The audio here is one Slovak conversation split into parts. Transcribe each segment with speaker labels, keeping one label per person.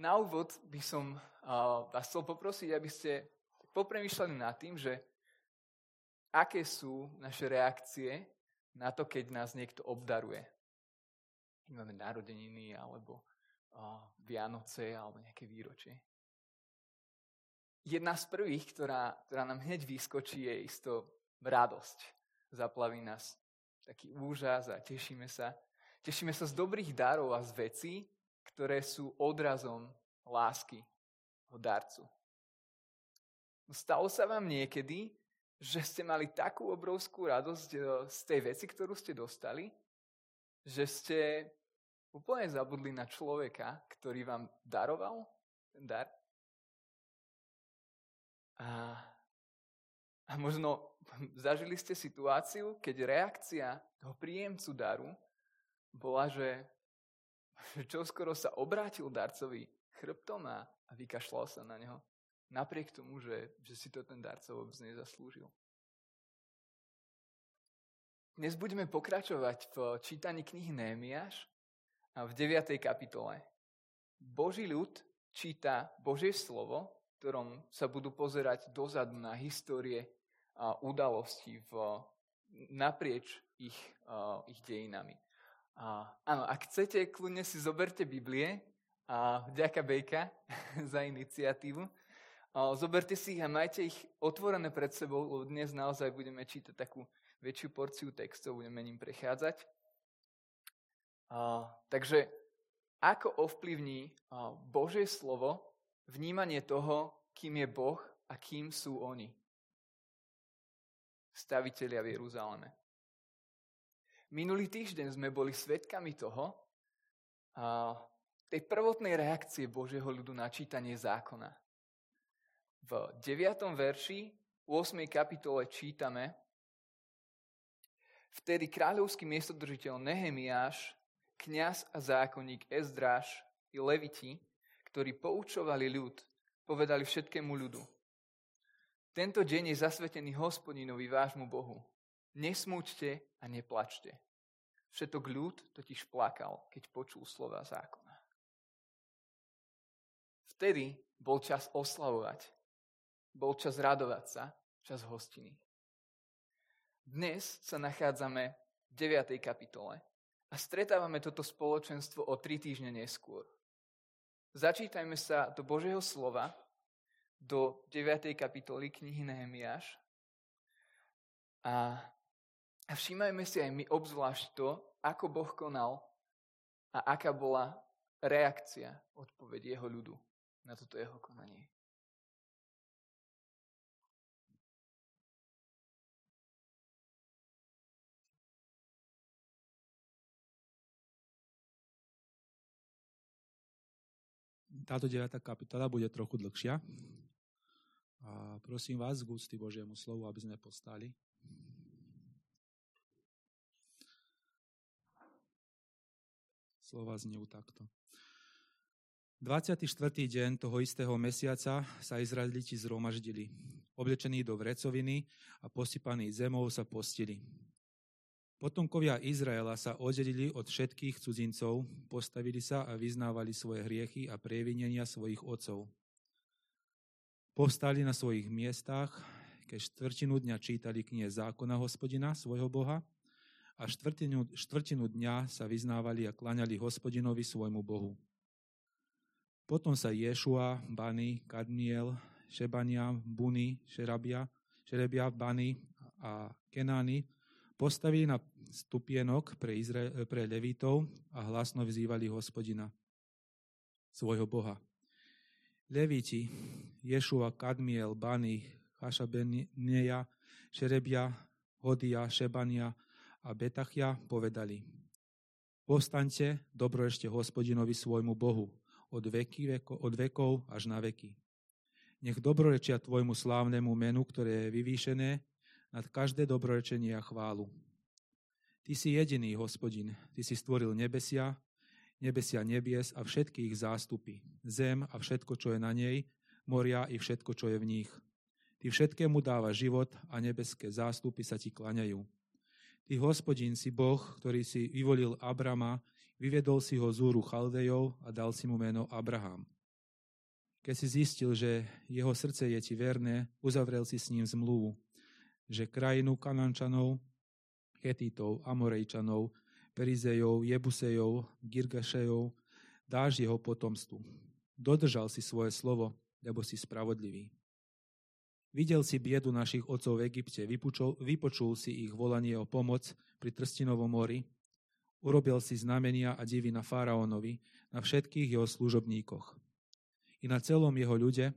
Speaker 1: na úvod by som vás chcel poprosiť, aby ste popremýšľali nad tým, že aké sú naše reakcie na to, keď nás niekto obdaruje. Keď máme narodeniny, alebo Vianoce, alebo nejaké výročie. Jedna z prvých, ktorá, ktorá nám hneď vyskočí, je isto radosť. Zaplaví nás taký úžas a tešíme sa. Tešíme sa z dobrých darov a z vecí, ktoré sú odrazom lásky o darcu. Stalo sa vám niekedy, že ste mali takú obrovskú radosť e, z tej veci, ktorú ste dostali, že ste úplne zabudli na človeka, ktorý vám daroval ten dar? A, a možno zažili ste situáciu, keď reakcia toho príjemcu daru bola, že, že skoro sa obrátil darcovi chrbtom a, vykašľal sa na neho. Napriek tomu, že, že si to ten darca vôbec nezaslúžil. Dnes budeme pokračovať v čítaní knihy Némiáš a v 9. kapitole. Boží ľud číta Božie slovo, ktorom sa budú pozerať dozadu na histórie a udalosti v, naprieč ich, uh, ich dejinami. A, áno, ak chcete, kľudne si zoberte Biblie a vďaka Bejka za iniciatívu. A zoberte si ich a majte ich otvorené pred sebou, lebo dnes naozaj budeme čítať takú väčšiu porciu textov, budeme ním prechádzať. A, takže ako ovplyvní a, Božie slovo vnímanie toho, kým je Boh a kým sú oni? Staviteľia v Jeruzaleme. Minulý týždeň sme boli svedkami toho, a, tej prvotnej reakcie Božieho ľudu na čítanie zákona. V 9. verši 8. kapitole čítame, Vtedy kráľovský miestodržiteľ Nehemiáš, kňaz a zákonník Ezdráš i leviti, ktorí poučovali ľud, povedali všetkému ľudu. Tento deň je zasvetený hospodinovi vášmu Bohu. Nesmúďte a neplačte. Všetok ľud totiž plakal, keď počul slova zákona. Vtedy bol čas oslavovať. Bol čas radovať sa, čas hostiny. Dnes sa nachádzame v 9. kapitole a stretávame toto spoločenstvo o tri týždne neskôr. Začítajme sa do Božieho slova, do 9. kapitoly knihy Nehemiáš a a všímajme si aj my obzvlášť to, ako Boh konal a aká bola reakcia, odpoveď jeho ľudu na toto jeho konanie.
Speaker 2: Táto 9. kapitola bude trochu dlhšia. A prosím vás úcty Božiemu slovu, aby sme postali. Slova znejú takto. 24. deň toho istého mesiaca sa Izraeliti zhromaždili. Oblečení do vrecoviny a posypaní zemou sa postili. Potomkovia Izraela sa oddelili od všetkých cudzincov, postavili sa a vyznávali svoje hriechy a previnenia svojich otcov. Povstali na svojich miestach, keď štvrtinu dňa čítali knihe zákona hospodina, svojho Boha, a štvrtinu, štvrtinu dňa sa vyznávali a klaňali hospodinovi svojmu Bohu. Potom sa Ješua, Bany, Kadmiel, Šebania, Buny, Šerabia, Šerebia, Bany a Kenány postavili na stupienok pre, Izrael, pre Levitov a hlasno vzývali hospodina, svojho Boha. Leviti, Ješua, Kadmiel, Bany, Chašabeneja, Šerebia, Hodia, Šebania a Betachia povedali, povstaňte, dobroešte hospodinovi svojmu Bohu, od, veky, veko, od vekov až na veky. Nech dobrorečia tvojmu slávnemu menu, ktoré je vyvýšené nad každé dobrorečenie a chválu. Ty si jediný, hospodin, ty si stvoril nebesia, nebesia nebies a všetky ich zástupy, zem a všetko, čo je na nej, moria i všetko, čo je v nich. Ty všetkému dáva život a nebeské zástupy sa ti klaňajú. Ty, hospodin, si Boh, ktorý si vyvolil Abrama, vyvedol si ho z úru Chaldejov a dal si mu meno Abraham. Keď si zistil, že jeho srdce je ti verné, uzavrel si s ním zmluvu, že krajinu Kanančanov, Chetítov, Amorejčanov, Perizejov, Jebusejov, Girgašejov dáš jeho potomstvu. Dodržal si svoje slovo, lebo si spravodlivý. Videl si biedu našich otcov v Egypte, vypočul, vypočul si ich volanie o pomoc pri Trstinovom mori, urobil si znamenia a divy na faraónovi, na všetkých jeho služobníkoch. I na celom jeho ľude,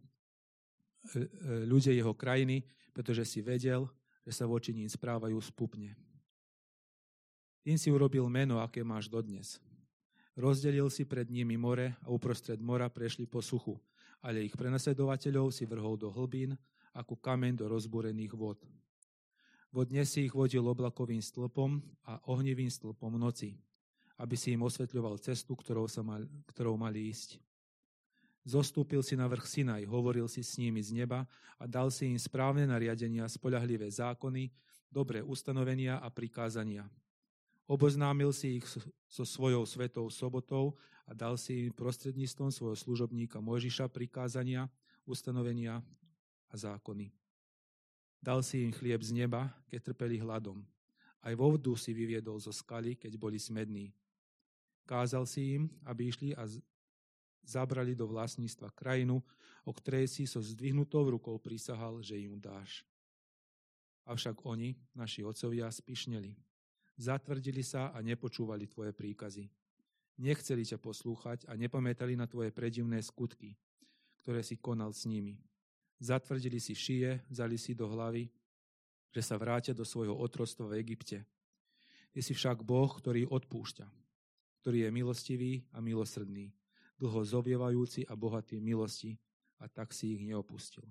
Speaker 2: ľude jeho krajiny, pretože si vedel, že sa voči ním správajú spupne. Tým si urobil meno, aké máš dodnes. Rozdelil si pred nimi more a uprostred mora prešli po suchu, ale ich prenasledovateľov si vrhol do hlbín ako kameň do rozbúrených vod. Vodne si ich vodil oblakovým stĺpom a ohnivým stĺpom noci, aby si im osvetľoval cestu, ktorou, sa mal, ktorou mali ísť. Zostúpil si na vrch Sinaj, hovoril si s nimi z neba a dal si im správne nariadenia, spolahlivé zákony, dobré ustanovenia a prikázania. Oboznámil si ich so svojou svetou sobotou a dal si im prostredníctvom svojho služobníka Mojžiša prikázania, ustanovenia a zákony. Dal si im chlieb z neba, keď trpeli hladom. Aj vo vodu si vyviedol zo skaly, keď boli smední. Kázal si im, aby išli a zabrali do vlastníctva krajinu, o ktorej si so zdvihnutou rukou prisahal, že im dáš. Avšak oni, naši otcovia, spišneli. Zatvrdili sa a nepočúvali tvoje príkazy. Nechceli ťa poslúchať a nepamätali na tvoje predivné skutky, ktoré si konal s nimi. Zatvrdili si šije, vzali si do hlavy, že sa vrátia do svojho otrostva v Egypte. Ty si však Boh, ktorý odpúšťa, ktorý je milostivý a milosrdný, dlho zovievajúci a bohatý milosti, a tak si ich neopustil.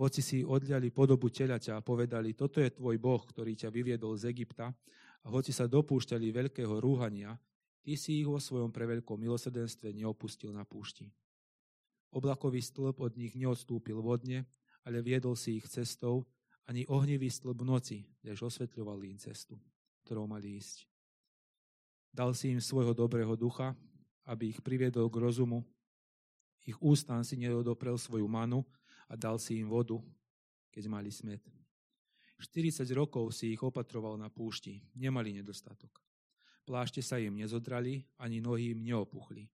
Speaker 2: Hoci si odľali podobu telaťa a povedali, toto je tvoj Boh, ktorý ťa vyviedol z Egypta, a hoci sa dopúšťali veľkého rúhania, ty si ich vo svojom preveľkom milosrdenstve neopustil na púšti. Oblakový stĺp od nich neodstúpil vodne, ale viedol si ich cestou, ani ohnivý stĺp noci, kdež osvetľoval im cestu, ktorou mali ísť. Dal si im svojho dobrého ducha, aby ich priviedol k rozumu. Ich ústan si nedodoprel svoju manu a dal si im vodu, keď mali smet. 40 rokov si ich opatroval na púšti, nemali nedostatok. Plášte sa im nezodrali, ani nohy im neopuchli.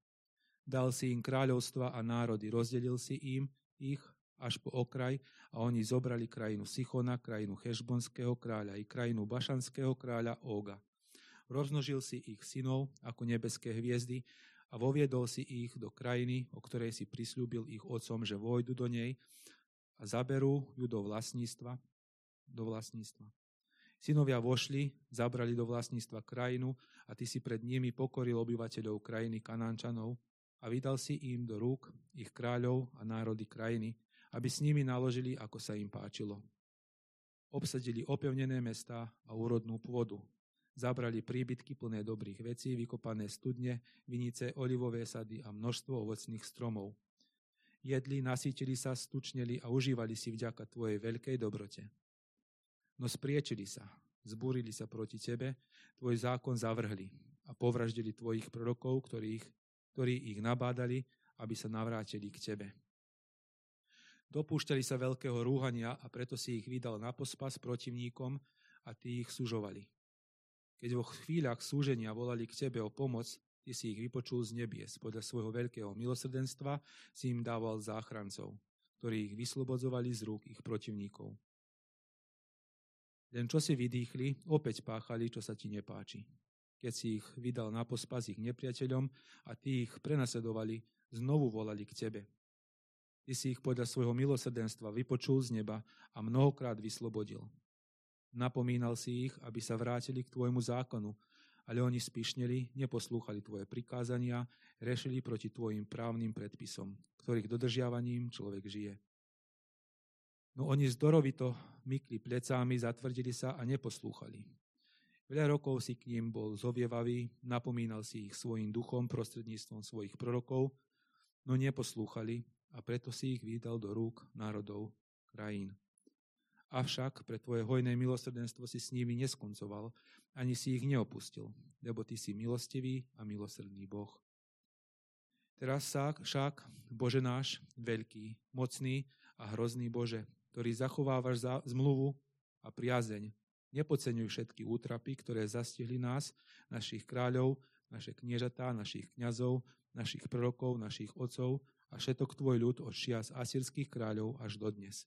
Speaker 2: Dal si im kráľovstva a národy, rozdelil si im ich až po okraj a oni zobrali krajinu Sichona, krajinu Hešbonského kráľa i krajinu Bašanského kráľa Óga. Rozmnožil si ich synov ako nebeské hviezdy a voviedol si ich do krajiny, o ktorej si prislúbil ich otcom, že vojdu do nej a zaberú ju do vlastníctva. Do vlastníctva. Synovia vošli, zabrali do vlastníctva krajinu a ty si pred nimi pokoril obyvateľov krajiny Kanánčanov, a vydal si im do rúk ich kráľov a národy krajiny, aby s nimi naložili, ako sa im páčilo. Obsadili opevnené mesta a úrodnú pôdu. Zabrali príbytky plné dobrých vecí, vykopané studne, vinice, olivové sady a množstvo ovocných stromov. Jedli, nasítili sa, stučneli a užívali si vďaka tvojej veľkej dobrote. No spriečili sa, zbúrili sa proti tebe, tvoj zákon zavrhli a povraždili tvojich prorokov, ktorých ktorí ich nabádali, aby sa navrátili k tebe. Dopúšťali sa veľkého rúhania a preto si ich vydal na pospas protivníkom a tí ich sužovali. Keď vo chvíľach súženia volali k tebe o pomoc, ty si ich vypočul z nebies. Podľa svojho veľkého milosrdenstva si im dával záchrancov, ktorí ich vyslobodzovali z rúk ich protivníkov. Len čo si vydýchli, opäť páchali, čo sa ti nepáči keď si ich vydal na pospas ich nepriateľom a tí ich prenasledovali, znovu volali k tebe. Ty si ich podľa svojho milosrdenstva vypočul z neba a mnohokrát vyslobodil. Napomínal si ich, aby sa vrátili k tvojmu zákonu, ale oni spišneli, neposlúchali tvoje prikázania, rešili proti tvojim právnym predpisom, ktorých dodržiavaním človek žije. No oni zdorovito mykli plecámi, zatvrdili sa a neposlúchali. Veľa rokov si k ním bol zovievavý, napomínal si ich svojim duchom prostredníctvom svojich prorokov, no neposlúchali a preto si ich vydal do rúk národov, krajín. Avšak pre tvoje hojné milosrdenstvo si s nimi neskoncoval, ani si ich neopustil, lebo ty si milostivý a milosrdný Boh. Teraz však, Bože náš, veľký, mocný a hrozný Bože, ktorý zachovávaš za zmluvu a priazeň, nepodceňuj všetky útrapy, ktoré zastihli nás, našich kráľov, naše kniežatá, našich kňazov, našich prorokov, našich otcov a všetok tvoj ľud od čias asyrských kráľov až do dnes.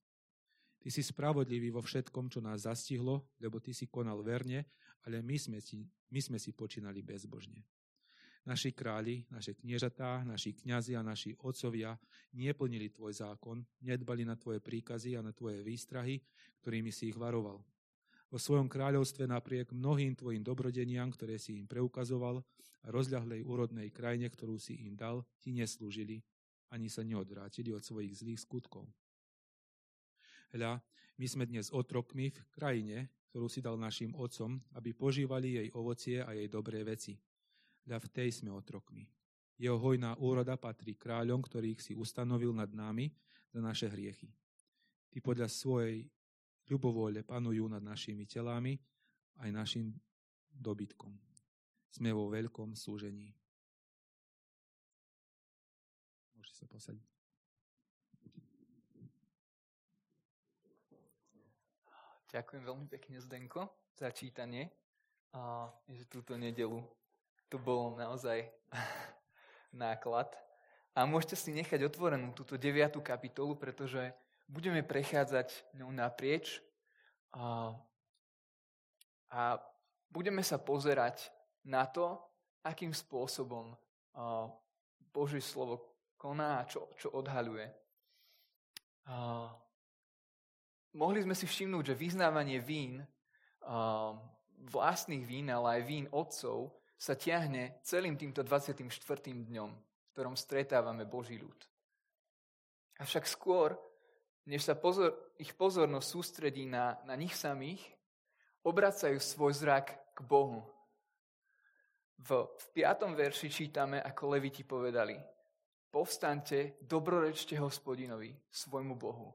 Speaker 2: Ty si spravodlivý vo všetkom, čo nás zastihlo, lebo ty si konal verne, ale my sme si, my sme si počínali bezbožne. Naši králi, naše kniežatá, naši kňazi a naši otcovia neplnili tvoj zákon, nedbali na tvoje príkazy a na tvoje výstrahy, ktorými si ich varoval. Vo svojom kráľovstve napriek mnohým tvojim dobrodeniam, ktoré si im preukazoval a rozľahlej úrodnej krajine, ktorú si im dal, ti neslúžili, ani sa neodvrátili od svojich zlých skutkov. Hľa, my sme dnes otrokmi v krajine, ktorú si dal našim otcom, aby požívali jej ovocie a jej dobré veci ľa v tej sme otrokmi. Jeho hojná úroda patrí kráľom, ktorých si ustanovil nad nami za naše hriechy. Ty podľa svojej ľubovôle panujú nad našimi telami aj našim dobytkom. Sme vo veľkom súžení. Môžete sa posadiť.
Speaker 1: Ďakujem veľmi pekne, Zdenko, za čítanie. A že túto nedelu to bol naozaj náklad. A môžete si nechať otvorenú túto deviatú kapitolu, pretože budeme prechádzať ňou naprieč a, a budeme sa pozerať na to, akým spôsobom Božie slovo koná a čo, čo odhaľuje. A, mohli sme si všimnúť, že vyznávanie vín, a, vlastných vín, ale aj vín otcov, sa ťahne celým týmto 24. dňom, v ktorom stretávame Boží ľud. Avšak skôr, než sa pozor, ich pozornosť sústredí na, na nich samých, obracajú svoj zrak k Bohu. V, v 5. verši čítame, ako Leviti povedali, povstante, dobrorečte hospodinovi, svojmu Bohu,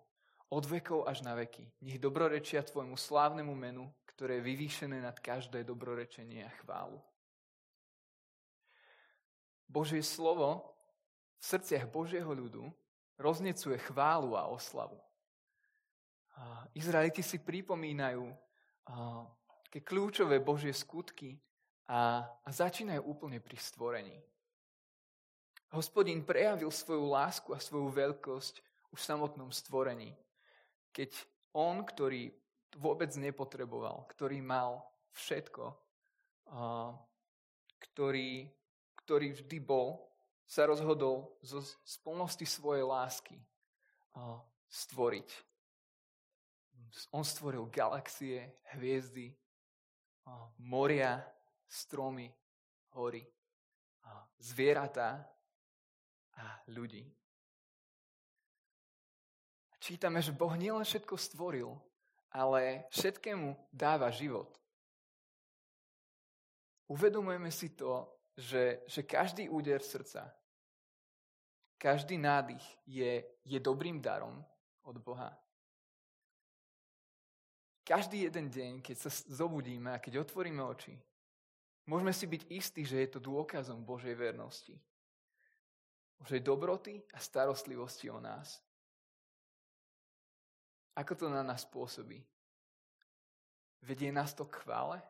Speaker 1: od vekov až na veky. Nech dobrorečia tvojmu slávnemu menu, ktoré je vyvýšené nad každé dobrorečenie a chválu. Božie slovo v srdciach Božieho ľudu roznecuje chválu a oslavu. Izraeliti si pripomínajú také kľúčové Božie skutky a začínajú úplne pri stvorení. Hospodin prejavil svoju lásku a svoju veľkosť už v samotnom stvorení. Keď on, ktorý vôbec nepotreboval, ktorý mal všetko, ktorý ktorý vždy bol, sa rozhodol zo splnosti svojej lásky stvoriť. On stvoril galaxie, hviezdy, moria, stromy, hory, zvieratá a ľudí. Čítame, že Boh nielen všetko stvoril, ale všetkému dáva život. Uvedomujeme si to, že, že každý úder srdca, každý nádych je, je dobrým darom od Boha. Každý jeden deň, keď sa zobudíme a keď otvoríme oči, môžeme si byť istí, že je to dôkazom Božej vernosti. Božej dobroty a starostlivosti o nás. Ako to na nás pôsobí? Vedie nás to k chvále?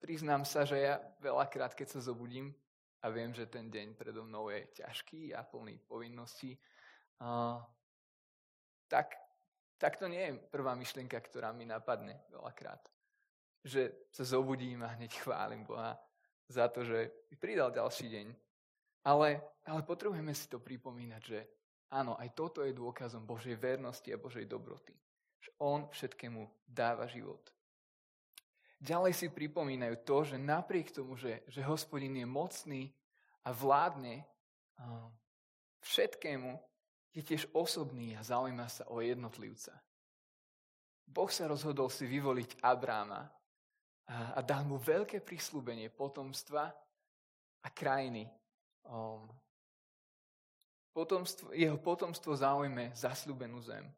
Speaker 1: Priznám sa, že ja veľakrát, keď sa zobudím a viem, že ten deň predo mnou je ťažký a plný povinností, uh, tak, tak to nie je prvá myšlienka, ktorá mi napadne veľakrát. Že sa zobudím a hneď chválim Boha za to, že mi pridal ďalší deň. Ale, ale potrebujeme si to pripomínať, že áno, aj toto je dôkazom Božej vernosti a Božej dobroty. Že On všetkému dáva život. Ďalej si pripomínajú to, že napriek tomu, že, že hospodin je mocný a vládne všetkému, je tiež osobný a zaujíma sa o jednotlivca. Boh sa rozhodol si vyvoliť Abráma a, dal mu veľké prislúbenie potomstva a krajiny. Potomstvo, jeho potomstvo zaujme zasľúbenú zem,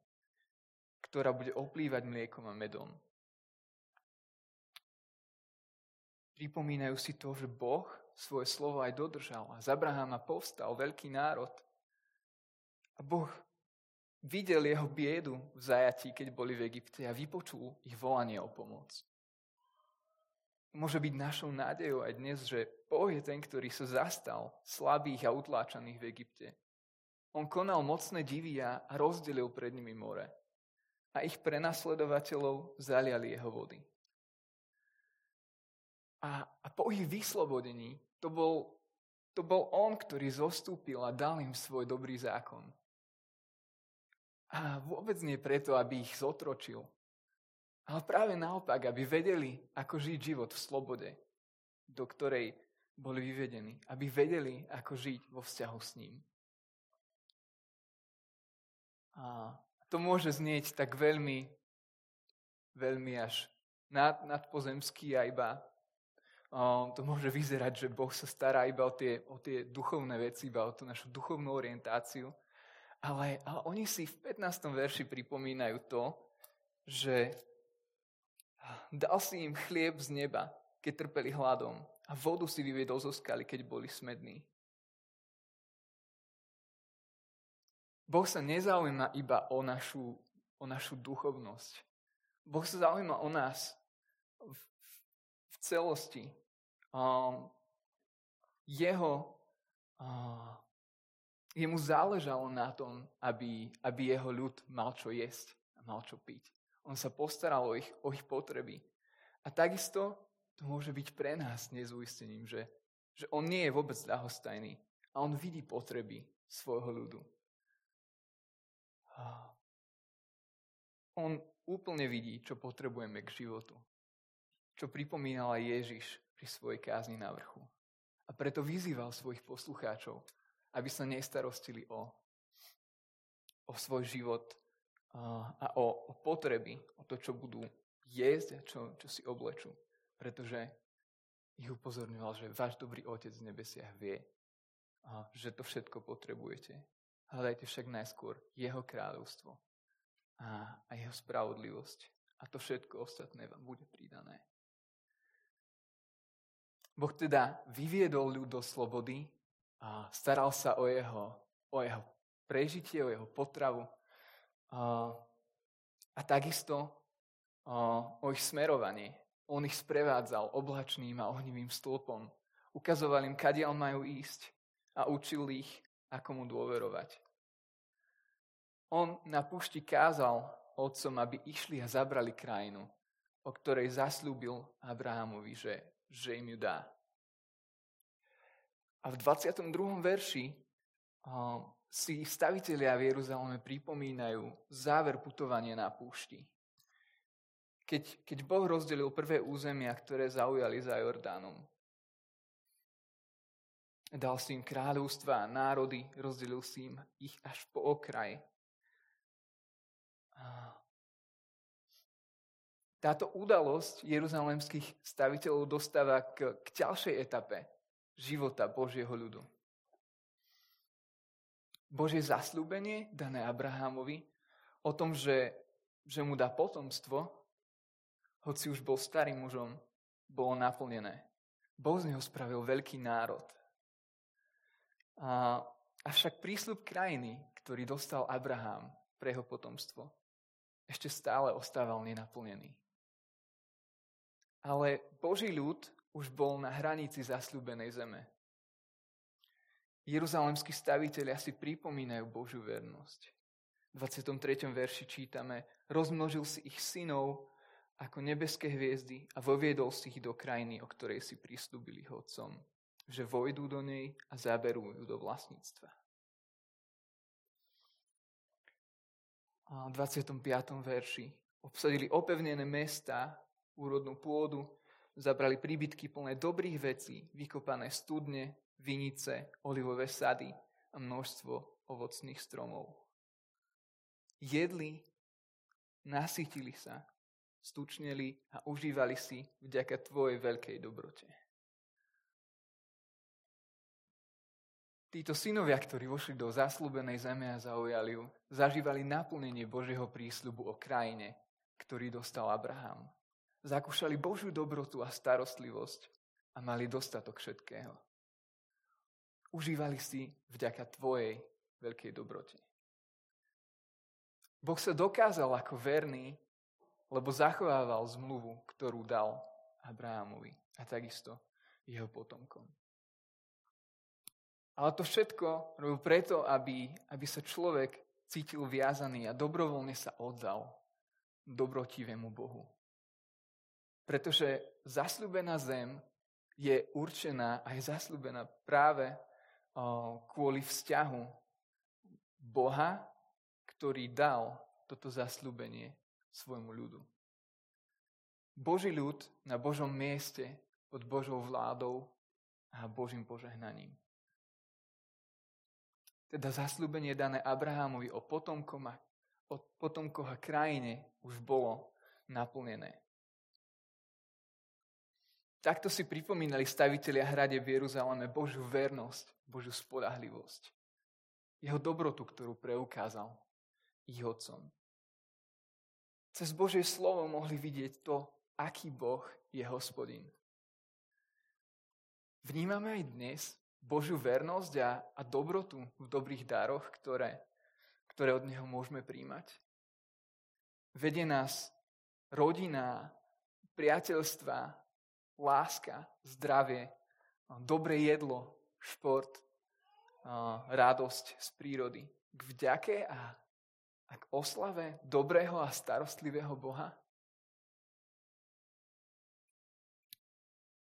Speaker 1: ktorá bude oplývať mliekom a medom. Pripomínajú si to, že Boh svoje slovo aj dodržal. A z Abrahama povstal veľký národ. A Boh videl jeho biedu v zajatí, keď boli v Egypte a vypočul ich volanie o pomoc. Môže byť našou nádejou aj dnes, že Boh je ten, ktorý sa zastal slabých a utláčaných v Egypte. On konal mocné divy a rozdelil pred nimi more. A ich prenasledovateľov zaliali jeho vody. A, a po ich vyslobodení to bol, to bol on, ktorý zostúpil a dal im svoj dobrý zákon. A vôbec nie preto, aby ich zotročil, ale práve naopak, aby vedeli, ako žiť život v slobode, do ktorej boli vyvedení. Aby vedeli, ako žiť vo vzťahu s ním. A to môže znieť tak veľmi, veľmi až nad, nadpozemský a iba to môže vyzerať, že Boh sa stará iba o tie, o tie duchovné veci, iba o tú našu duchovnú orientáciu. Ale, ale oni si v 15. verši pripomínajú to, že dal si im chlieb z neba, keď trpeli hladom a vodu si vyviedol zo skaly, keď boli smední. Boh sa nezaujíma iba o našu, o našu duchovnosť. Boh sa zaujíma o nás celosti um, jeho, uh, jemu záležalo na tom, aby, aby jeho ľud mal čo jesť a mal čo piť. On sa postaral o ich, o ich potreby. A takisto to môže byť pre nás nezúistením, že, že on nie je vôbec ľahostajný a on vidí potreby svojho ľudu. On úplne vidí, čo potrebujeme k životu. Čo pripomínal aj Ježiš pri svojej kázni na vrchu. A preto vyzýval svojich poslucháčov, aby sa nestarostili o, o svoj život a o, o potreby, o to, čo budú jesť a čo, čo si oblečú. Pretože ich upozorňoval, že váš dobrý Otec v nebesiach vie, že to všetko potrebujete. Hľadajte však najskôr Jeho kráľovstvo a, a Jeho spravodlivosť. A to všetko ostatné vám bude pridané. Boh teda vyviedol ľud do slobody a staral sa o jeho, o jeho prežitie, o jeho potravu a, a takisto a, o ich smerovanie. On ich sprevádzal oblačným a ohnivým stĺpom. Ukazoval im, kadiaľ majú ísť a učil ich, ako mu dôverovať. On na púšti kázal otcom, aby išli a zabrali krajinu, o ktorej zaslúbil Abrahamovi, že že im ju dá. A v 22. verši si stavitelia v Jeruzaleme pripomínajú záver putovania na púšti. Keď, keď Boh rozdelil prvé územia, ktoré zaujali za Jordánom. Dal si im kráľovstva a národy, rozdelil si im ich až po okraj. Táto udalosť jeruzalemských staviteľov dostáva k, k ďalšej etape života Božieho ľudu. Božie zaslúbenie dané Abrahamovi o tom, že, že mu dá potomstvo, hoci už bol starým mužom, bolo naplnené. Boh z neho spravil veľký národ. A, avšak prísľub krajiny, ktorý dostal Abraham pre jeho potomstvo, ešte stále ostával nenaplnený. Ale Boží ľud už bol na hranici zasľúbenej zeme. Jeruzalemskí staviteľia si pripomínajú Božiu vernosť. V 23. verši čítame, rozmnožil si ich synov ako nebeské hviezdy a voviedol si ich do krajiny, o ktorej si prislúbili otcom, že vojdú do nej a zaberú ju do vlastníctva. A v 25. verši obsadili opevnené mesta úrodnú pôdu, zabrali príbytky plné dobrých vecí, vykopané studne, vinice, olivové sady a množstvo ovocných stromov. Jedli, nasytili sa, stučneli a užívali si vďaka Tvojej veľkej dobrote. Títo synovia, ktorí vošli do zaslúbenej zeme a zaujali ju, zažívali naplnenie Božieho prísľubu o krajine, ktorý dostal Abraham zakúšali Božiu dobrotu a starostlivosť a mali dostatok všetkého. Užívali si vďaka tvojej veľkej dobrote. Boh sa dokázal ako verný, lebo zachovával zmluvu, ktorú dal Abrahamovi a takisto jeho potomkom. Ale to všetko robil preto, aby, aby sa človek cítil viazaný a dobrovoľne sa oddal dobrotivému Bohu. Pretože zasľúbená zem je určená a je zasľúbená práve kvôli vzťahu Boha, ktorý dal toto zasľúbenie svojmu ľudu. Boží ľud na Božom mieste pod Božou vládou a Božím požehnaním. Teda zasľúbenie dané Abrahamovi o potomkoch a krajine už bolo naplnené. Takto si pripomínali stavitelia hrade v Jeruzaleme Božiu vernosť, Božiu spodahlivosť. Jeho dobrotu, ktorú preukázal ich otcom. Cez Božie slovo mohli vidieť to, aký Boh je hospodin. Vnímame aj dnes Božiu vernosť a, a dobrotu v dobrých dároch, ktoré, ktoré od Neho môžeme príjmať. Vedie nás rodina, priateľstva, láska, zdravie, dobré jedlo, šport, radosť z prírody. K vďake a, k oslave dobrého a starostlivého Boha?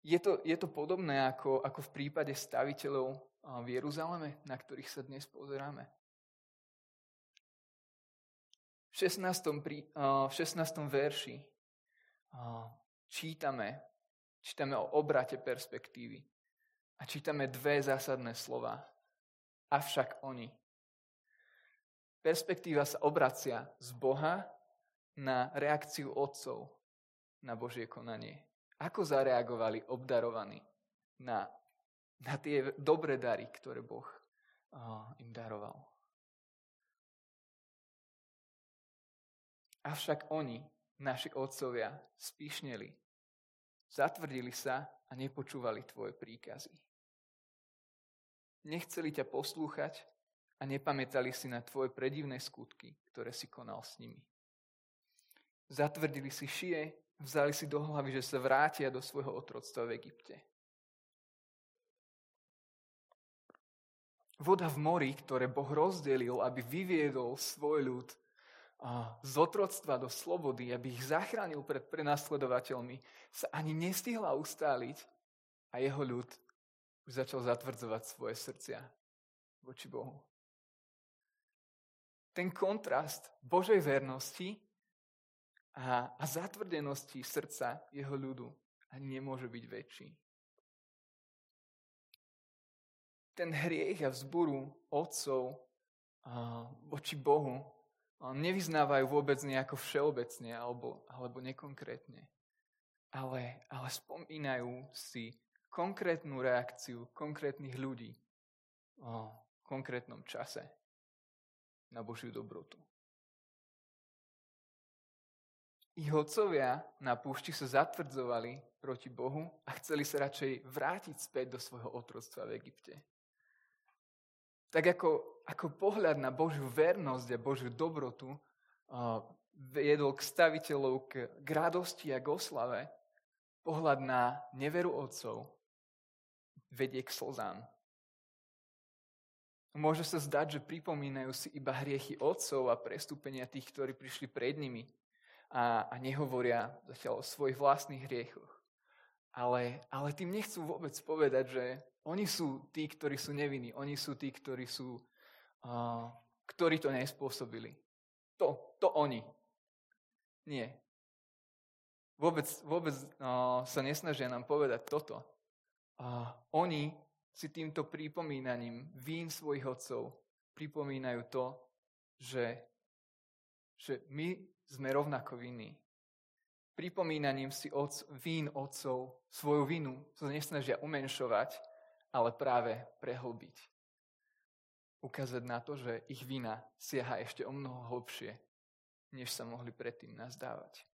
Speaker 1: Je to, je to podobné ako, ako v prípade staviteľov v Jeruzaleme, na ktorých sa dnes pozeráme. V 16. Prí, v 16. verši čítame Čítame o obrate perspektívy. A čítame dve zásadné slova. Avšak oni. Perspektíva sa obracia z Boha na reakciu otcov na Božie konanie. Ako zareagovali obdarovaní na, na tie dobré dary, ktoré Boh uh, im daroval. Avšak oni, naši otcovia, spíšneli Zatvrdili sa a nepočúvali tvoje príkazy. Nechceli ťa poslúchať a nepamätali si na tvoje predivné skutky, ktoré si konal s nimi. Zatvrdili si šie, vzali si do hlavy, že sa vrátia do svojho otroctva v Egypte. Voda v mori, ktoré Boh rozdelil, aby vyviedol svoj ľud z otroctva do slobody, aby ich zachránil pred prenasledovateľmi, sa ani nestihla ustáliť a jeho ľud už začal zatvrdzovať svoje srdcia voči Bohu. Ten kontrast Božej vernosti a, a zatvrdenosti srdca jeho ľudu ani nemôže byť väčší. Ten hriech a vzburu otcov voči Bohu nevyznávajú vôbec nejako všeobecne alebo, alebo nekonkrétne. Ale, ale spomínajú si konkrétnu reakciu konkrétnych ľudí o konkrétnom čase na Božiu dobrotu. Ich hodcovia na púšti sa zatvrdzovali proti Bohu a chceli sa radšej vrátiť späť do svojho otroctva v Egypte. Tak ako ako pohľad na Božiu vernosť a Božiu dobrotu viedol k staviteľov k, k radosti a k oslave, pohľad na neveru otcov vedie k slzám. Môže sa zdať, že pripomínajú si iba hriechy otcov a prestúpenia tých, ktorí prišli pred nimi a, a nehovoria zatiaľ o svojich vlastných hriechoch. Ale, ale tým nechcú vôbec povedať, že oni sú tí, ktorí sú nevinní. Oni sú tí, ktorí sú ktorí to nespôsobili. To, to oni. Nie. Vôbec, vôbec uh, sa nesnažia nám povedať toto. Uh, oni si týmto pripomínaním vín svojich otcov pripomínajú to, že, že my sme rovnako vinní. Pripomínaním si otc, vín otcov svoju vinu sa nesnažia umenšovať, ale práve prehlbiť ukázať na to, že ich vina siaha ešte o mnoho hlbšie, než sa mohli predtým nazdávať.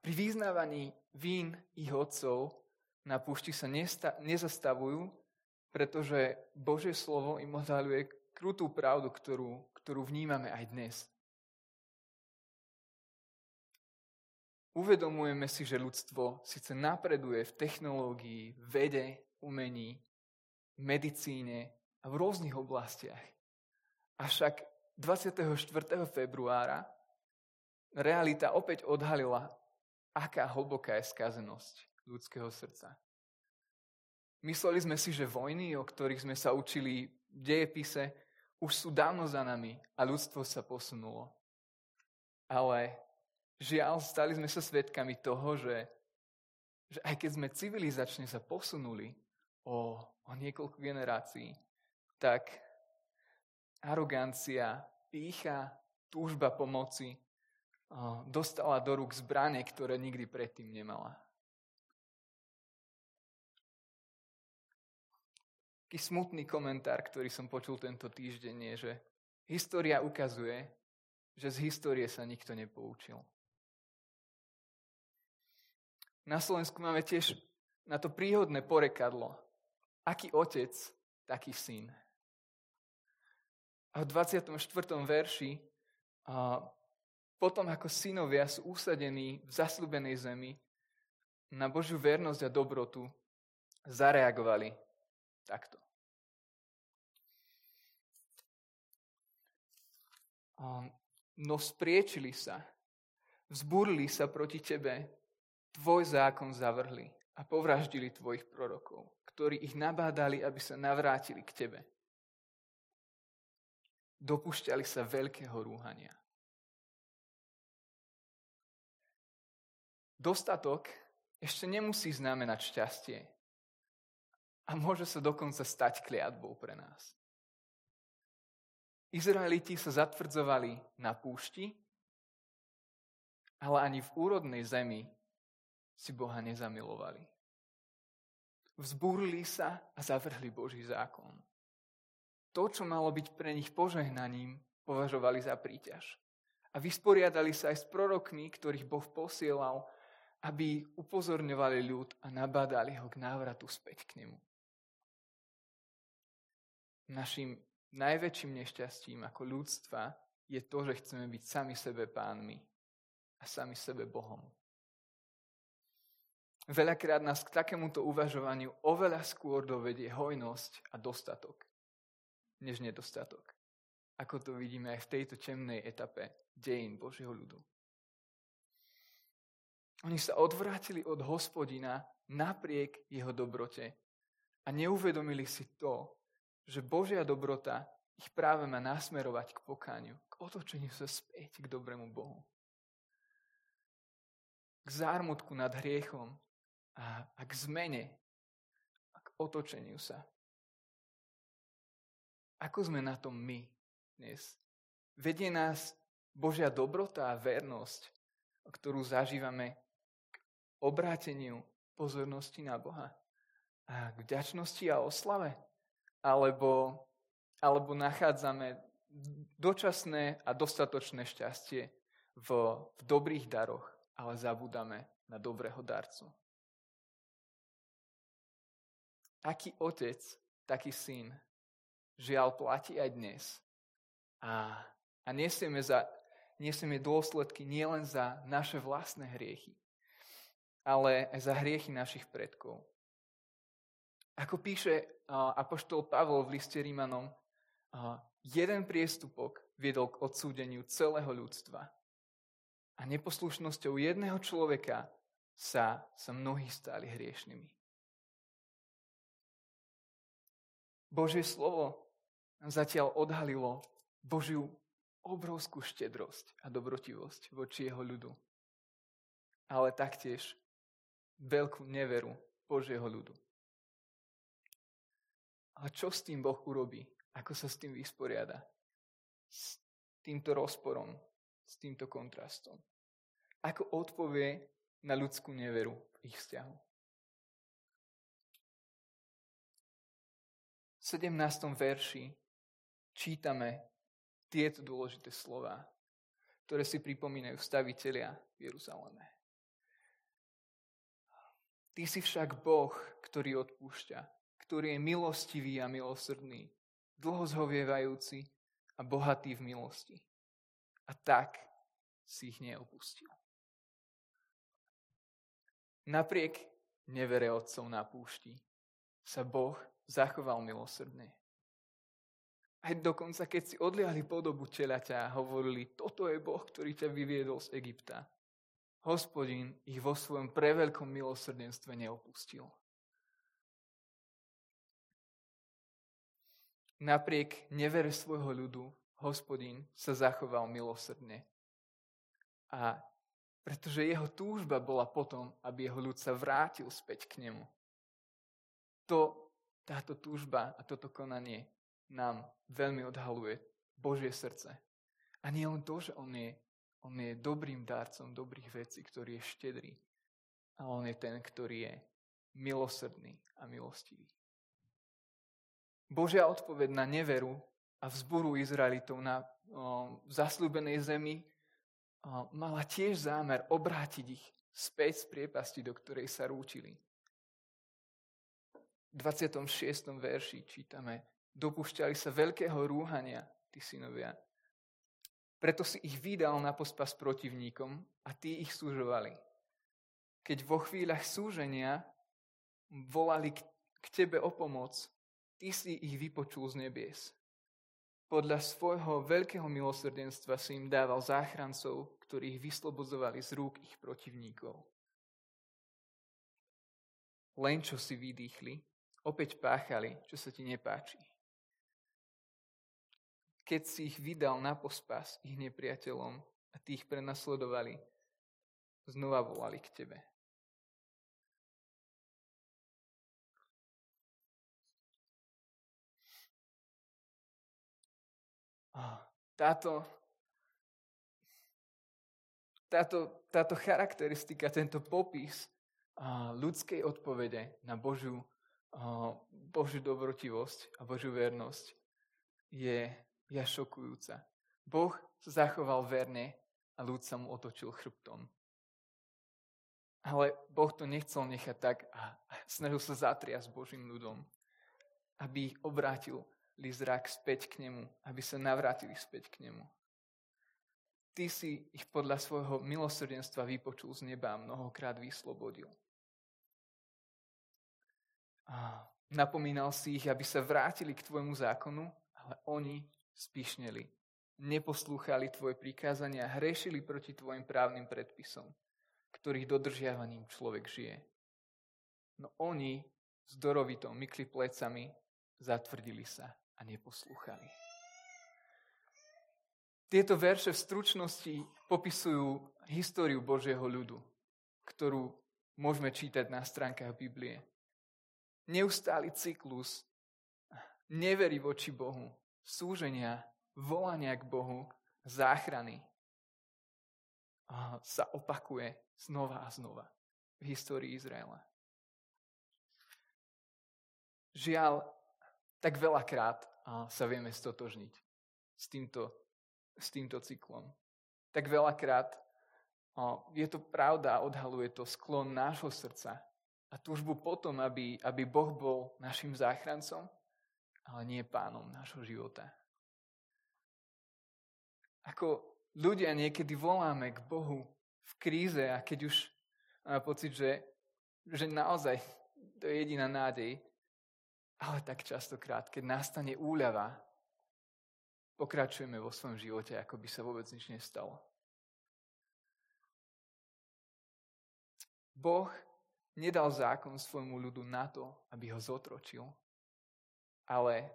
Speaker 1: Pri vyznávaní vín ich otcov na púšti sa nesta- nezastavujú pretože Božie slovo im odhaluje krutú pravdu, ktorú, ktorú vnímame aj dnes. Uvedomujeme si, že ľudstvo síce napreduje v technológii, vede, umení, medicíne a v rôznych oblastiach. Avšak 24. februára realita opäť odhalila, aká hlboká je skazenosť ľudského srdca. Mysleli sme si, že vojny, o ktorých sme sa učili v dejepise, už sú dávno za nami a ľudstvo sa posunulo. Ale žiaľ, stali sme sa svedkami toho, že, že aj keď sme civilizačne sa posunuli o, o niekoľko generácií, tak arogancia, pícha, túžba pomoci dostala do rúk zbranie, ktoré nikdy predtým nemala. Taký smutný komentár, ktorý som počul tento týždeň je, že história ukazuje, že z histórie sa nikto nepoučil. Na Slovensku máme tiež na to príhodné porekadlo. Aký otec, taký syn. A v 24. verši, a potom ako synovia sú usadení v zasľubenej zemi, na Božiu vernosť a dobrotu zareagovali takto. No spriečili sa, vzburili sa proti tebe, tvoj zákon zavrhli a povraždili tvojich prorokov, ktorí ich nabádali, aby sa navrátili k tebe. Dopúšťali sa veľkého rúhania. Dostatok ešte nemusí znamenať šťastie. A môže sa dokonca stať kliatbou pre nás. Izraeliti sa zatvrdzovali na púšti, ale ani v úrodnej zemi si Boha nezamilovali. Vzbúrili sa a zavrhli Boží zákon. To, čo malo byť pre nich požehnaním, považovali za príťaž. A vysporiadali sa aj s prorokmi, ktorých Boh posielal, aby upozorňovali ľud a nabádali ho k návratu späť k nemu. Našim najväčším nešťastím ako ľudstva je to, že chceme byť sami sebe pánmi a sami sebe Bohom. Veľakrát nás k takémuto uvažovaniu oveľa skôr dovedie hojnosť a dostatok, než nedostatok. Ako to vidíme aj v tejto temnej etape dejín Božieho ľudu. Oni sa odvrátili od hospodina napriek jeho dobrote a neuvedomili si to, že Božia dobrota ich práve má nasmerovať k pokániu, k otočeniu sa späť k dobrému Bohu. K zármutku nad hriechom a, a k zmene a k otočeniu sa. Ako sme na tom my dnes? Vedie nás Božia dobrota a vernosť, ktorú zažívame k obráteniu pozornosti na Boha a k vďačnosti a oslave alebo, alebo nachádzame dočasné a dostatočné šťastie v, v dobrých daroch, ale zabúdame na dobrého darcu. Aký otec, taký syn, žiaľ platí aj dnes. A, a nesieme, za, nesieme dôsledky nielen za naše vlastné hriechy, ale aj za hriechy našich predkov. Ako píše apoštol Pavol v liste Rímanom, jeden priestupok viedol k odsúdeniu celého ľudstva. A neposlušnosťou jedného človeka sa, sa mnohí stali hriešnými. Božie slovo nám zatiaľ odhalilo Božiu obrovskú štedrosť a dobrotivosť voči jeho ľudu. Ale taktiež veľkú neveru Božieho ľudu. A čo s tým Boh urobí? Ako sa s tým vysporiada? S týmto rozporom, s týmto kontrastom. Ako odpovie na ľudskú neveru v ich vzťahu. 17. verši čítame tieto dôležité slova, ktoré si pripomínajú stavitelia v Jeruzaleme. Ty si však Boh, ktorý odpúšťa, ktorý je milostivý a milosrdný, dlho zhovievajúci a bohatý v milosti. A tak si ich neopustil. Napriek nevere otcov na púšti sa Boh zachoval milosrdne. Aj dokonca, keď si odliali podobu telaťa hovorili, toto je Boh, ktorý ťa vyviedol z Egypta. Hospodin ich vo svojom preveľkom milosrdenstve neopustil. Napriek nevere svojho ľudu, hospodin sa zachoval milosrdne. A pretože jeho túžba bola potom, aby jeho ľud sa vrátil späť k nemu. To, táto túžba a toto konanie nám veľmi odhaluje Božie srdce. A nie len to, že on je, on je dobrým dárcom dobrých vecí, ktorý je štedrý, ale on je ten, ktorý je milosrdný a milostivý. Božia odpoveď na neveru a vzburu Izraelitov na o, zaslúbenej zemi o, mala tiež zámer obrátiť ich späť z priepasti, do ktorej sa rúčili. V 26. verši čítame Dopúšťali sa veľkého rúhania, tí synovia. Preto si ich vydal na pospas protivníkom a tí ich súžovali. Keď vo chvíľach súženia volali k tebe o pomoc, ty si ich vypočul z nebies. Podľa svojho veľkého milosrdenstva si im dával záchrancov, ktorí ich vyslobodzovali z rúk ich protivníkov. Len čo si vydýchli, opäť páchali, čo sa ti nepáči keď si ich vydal na pospas ich nepriateľom a tí ich prenasledovali, znova volali k tebe. Táto, táto, táto charakteristika, tento popis ľudskej odpovede na Božiu, Božiu dobrotivosť a Božiu vernosť je je šokujúca. Boh sa zachoval verne a ľud sa mu otočil chrbtom. Ale Boh to nechcel nechať tak a snažil sa zatriasť Božím ľudom, aby ich obrátil zrak späť k nemu, aby sa navrátili späť k nemu. Ty si ich podľa svojho milosrdenstva vypočul z neba a mnohokrát vyslobodil. Napomínal si ich, aby sa vrátili k tvojmu zákonu, ale oni spíšneli, neposlúchali tvoje prikázania hrešili proti tvojim právnym predpisom, ktorých dodržiavaním človek žije. No oni s dorovitou mykli plecami zatvrdili sa a neposlúchali. Tieto verše v stručnosti popisujú históriu Božieho ľudu, ktorú môžeme čítať na stránkach Biblie. Neustály cyklus neverí voči Bohu, súženia, volania k Bohu, záchrany sa opakuje znova a znova v histórii Izraela. Žiaľ, tak veľakrát sa vieme stotožniť s týmto, s týmto cyklom. Tak veľakrát je to pravda, odhaluje to sklon nášho srdca a túžbu potom, aby, aby Boh bol našim záchrancom ale nie pánom nášho života. Ako ľudia niekedy voláme k Bohu v kríze a keď už máme pocit, že, že naozaj to je jediná nádej, ale tak častokrát, keď nastane úľava, pokračujeme vo svojom živote, ako by sa vôbec nič nestalo. Boh nedal zákon svojmu ľudu na to, aby ho zotročil, ale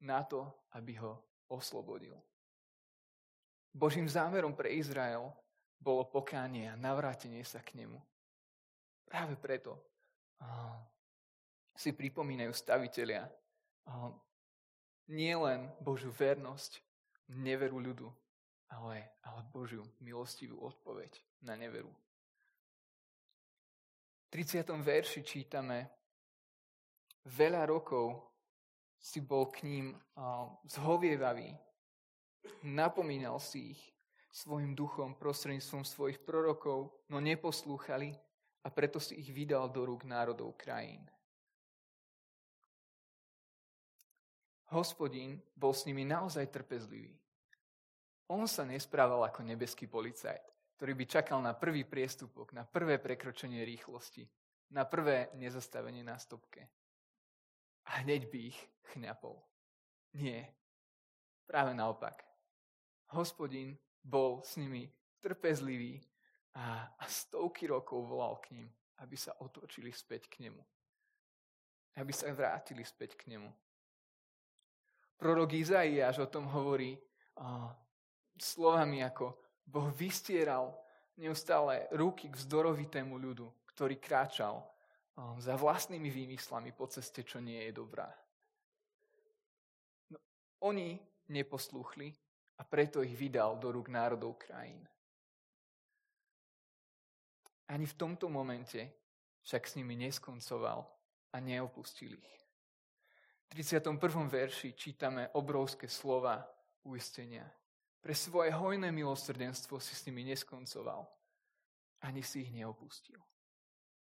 Speaker 1: na to, aby ho oslobodil. Božím zámerom pre Izrael bolo pokánie a navrátenie sa k nemu. Práve preto si pripomínajú stavitelia nie len Božiu vernosť, neveru ľudu, ale, ale Božiu milostivú odpoveď na neveru. V 30. verši čítame, veľa rokov si bol k ním zhovievavý. Napomínal si ich svojim duchom prostredníctvom svojich prorokov, no neposlúchali a preto si ich vydal do rúk národov krajín. Hospodin bol s nimi naozaj trpezlivý. On sa nesprával ako nebeský policajt, ktorý by čakal na prvý priestupok, na prvé prekročenie rýchlosti, na prvé nezastavenie na stopke. A hneď by ich chňapol. Nie. Práve naopak. Hospodin bol s nimi trpezlivý a, a stovky rokov volal k ním, aby sa otočili späť k nemu. Aby sa vrátili späť k nemu. Prorok Izaiáš o tom hovorí o, slovami ako Boh vystieral neustále ruky k vzdorovitému ľudu, ktorý kráčal o, za vlastnými výmyslami po ceste, čo nie je dobrá. No, oni neposlúchli a preto ich vydal do rúk národov krajín. Ani v tomto momente však s nimi neskoncoval a neopustil ich. V 31. verši čítame obrovské slova uistenia. Pre svoje hojné milosrdenstvo si s nimi neskoncoval, ani si ich neopustil.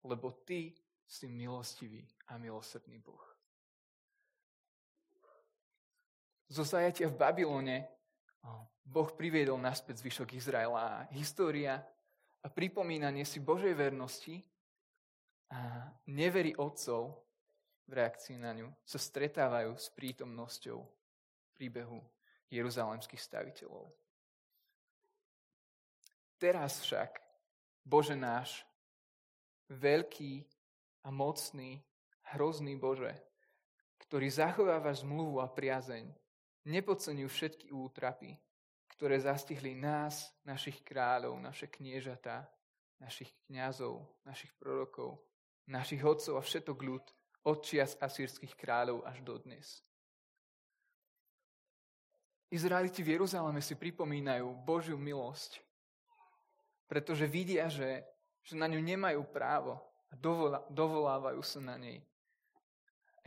Speaker 1: Lebo ty si milostivý a milosrdný Boh. Zo zajatia v Babylone Boh priviedol naspäť zvyšok Izraela a história a pripomínanie si Božej vernosti a nevery otcov v reakcii na ňu sa stretávajú s prítomnosťou príbehu jeruzalemských staviteľov. Teraz však Bože náš, veľký a mocný, hrozný Bože, ktorý zachováva zmluvu a priazeň, nepodceňujú všetky útrapy, ktoré zastihli nás, našich kráľov, naše kniežatá, našich kňazov, našich prorokov, našich otcov a všetok ľud od čias asýrskych kráľov až do dnes. Izraeliti v Jeruzaleme si pripomínajú Božiu milosť, pretože vidia, že, že na ňu nemajú právo a dovolá, dovolávajú sa na nej.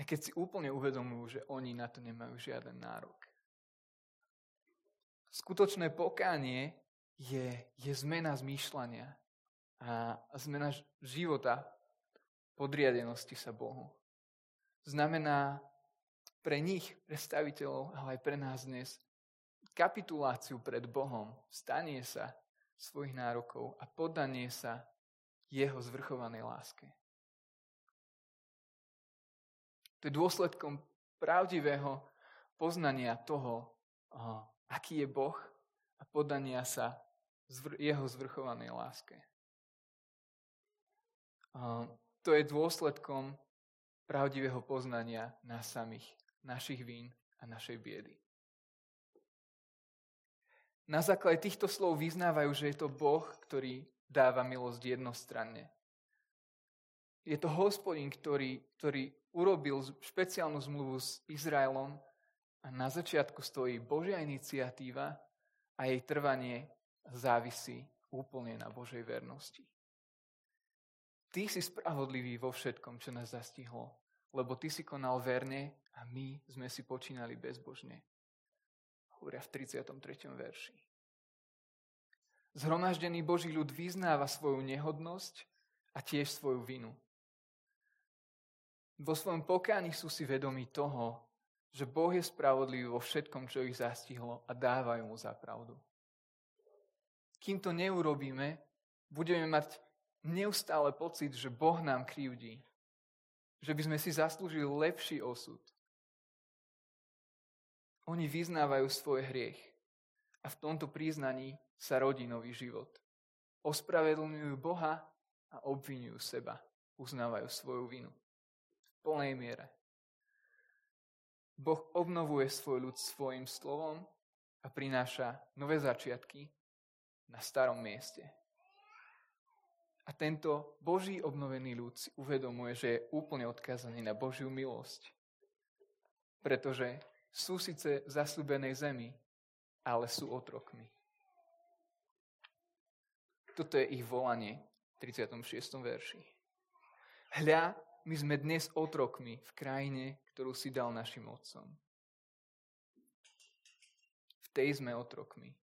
Speaker 1: A keď si úplne uvedomujú, že oni na to nemajú žiaden nárok. Skutočné pokánie je, je zmena zmýšľania a zmena života podriadenosti sa Bohu. Znamená pre nich, predstaviteľov, ale aj pre nás dnes, kapituláciu pred Bohom, stanie sa svojich nárokov a podanie sa jeho zvrchovanej láske. To je dôsledkom pravdivého poznania toho, aký je Boh a podania sa jeho zvrchovanej láske. To je dôsledkom pravdivého poznania nás samých, našich vín a našej biedy. Na základe týchto slov vyznávajú, že je to Boh, ktorý dáva milosť jednostranne. Je to hospodin, ktorý, ktorý urobil špeciálnu zmluvu s Izraelom a na začiatku stojí Božia iniciatíva a jej trvanie závisí úplne na Božej vernosti. Ty si spravodlivý vo všetkom, čo nás zastihlo, lebo ty si konal verne a my sme si počínali bezbožne. Hovoria v 33. verši. Zhromaždený Boží ľud vyznáva svoju nehodnosť a tiež svoju vinu. Vo svojom pokáni sú si vedomí toho, že Boh je spravodlivý vo všetkom, čo ich zastihlo a dávajú mu za pravdu. Kým to neurobíme, budeme mať neustále pocit, že Boh nám krivdí. Že by sme si zaslúžili lepší osud. Oni vyznávajú svoj hriech a v tomto priznaní sa rodí nový život. Ospravedlňujú Boha a obvinujú seba. Uznávajú svoju vinu. V plnej miere. Boh obnovuje svoj ľud svojim slovom a prináša nové začiatky na starom mieste. A tento Boží obnovený ľud si uvedomuje, že je úplne odkázaný na Božiu milosť. Pretože sú síce v zasľúbenej zemi, ale sú otrokmi. Toto je ich volanie v 36. verši. Hľa, my sme dnes otrokmi v krajine, ktorú si dal našim otcom. V tej sme otrokmi.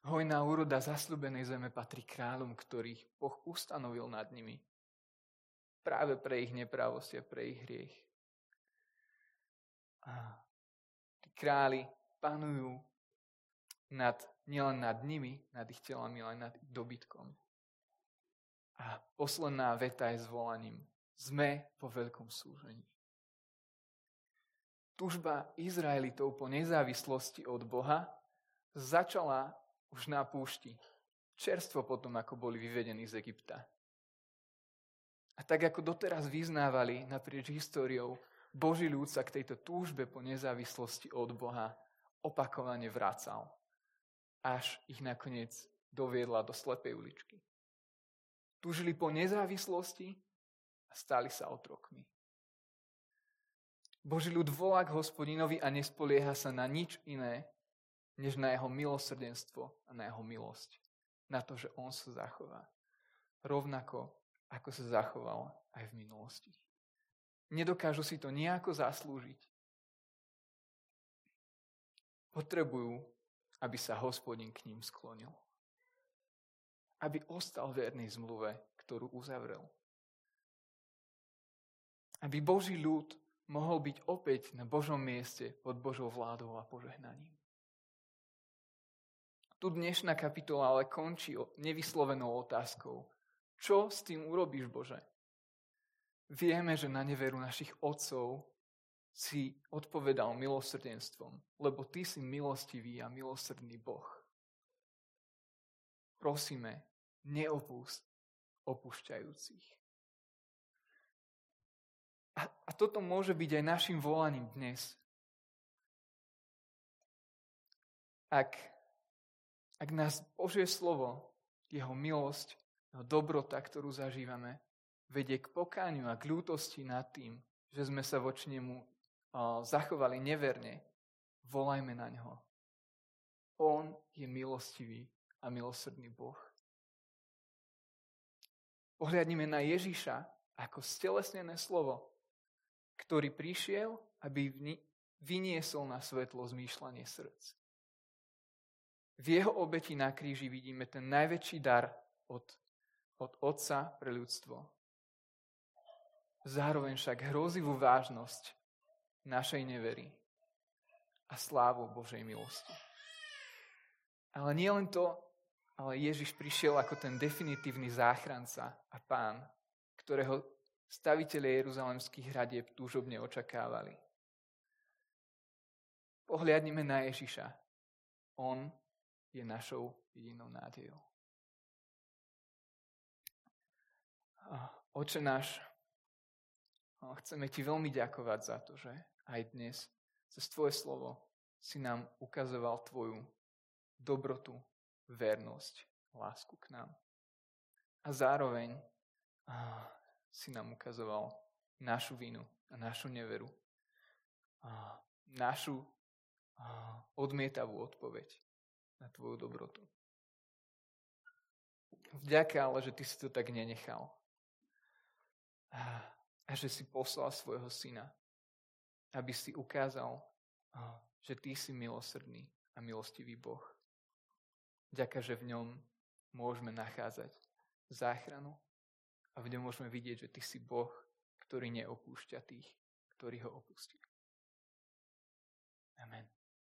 Speaker 1: Hojná úroda zasľubenej zeme patrí kráľom, ktorých Boh ustanovil nad nimi. Práve pre ich neprávosť a pre ich hriech. Králi panujú nad, nielen nad nimi, nad ich telami, ale nad ich dobytkom. A posledná veta je zvolaním. Sme po veľkom súžení. Tužba Izraelitov po nezávislosti od Boha začala už na púšti. Čerstvo potom, ako boli vyvedení z Egypta. A tak ako doteraz vyznávali naprieč históriou, Boží ľud sa k tejto túžbe po nezávislosti od Boha opakovane vracal. Až ich nakoniec doviedla do slepej uličky. Túžili po nezávislosti a stali sa otrokmi. Boží ľud volá k hospodinovi a nespolieha sa na nič iné, než na jeho milosrdenstvo a na jeho milosť. Na to, že on sa zachová. Rovnako, ako sa zachoval aj v minulosti. Nedokážu si to nejako zaslúžiť. Potrebujú, aby sa hospodin k ním sklonil. Aby ostal verný zmluve, ktorú uzavrel. Aby Boží ľud mohol byť opäť na Božom mieste pod Božou vládou a požehnaním. Tu dnešná kapitola ale končí nevyslovenou otázkou. Čo s tým urobíš, Bože? Vieme, že na neveru našich otcov si odpovedal milosrdenstvom, lebo Ty si milostivý a milosrdný Boh. Prosíme, neopúšť opúšťajúcich. A, a toto môže byť aj našim volaním dnes. Ak ak nás Božie slovo, jeho milosť, jeho dobrota, ktorú zažívame, vedie k pokániu a k ľútosti nad tým, že sme sa voči nemu zachovali neverne, volajme na ňo. On je milostivý a milosrdný Boh. Pohľadnime na Ježiša ako stelesnené slovo, ktorý prišiel, aby vyniesol na svetlo zmýšľanie srdc. V jeho obeti na kríži vidíme ten najväčší dar od, od Otca pre ľudstvo. Zároveň však hrozivú vážnosť našej nevery a slávu Božej milosti. Ale nie len to, ale Ježiš prišiel ako ten definitívny záchranca a pán, ktorého staviteľe jeruzalemských hradieb túžobne očakávali. Pohľadnime na Ježiša. On je našou jedinou nádejou. Oče náš, chceme ti veľmi ďakovať za to, že aj dnes cez tvoje slovo si nám ukazoval tvoju dobrotu, vernosť, lásku k nám. A zároveň si nám ukazoval našu vinu a našu neveru. Našu odmietavú odpoveď na tvoju dobrotu. Vďaka ale, že ty si to tak nenechal. A že si poslal svojho syna, aby si ukázal, že ty si milosrdný a milostivý Boh. Ďaká, že v ňom môžeme nachádzať záchranu a v ňom môžeme vidieť, že ty si Boh, ktorý neopúšťa tých, ktorí ho opustili. Amen.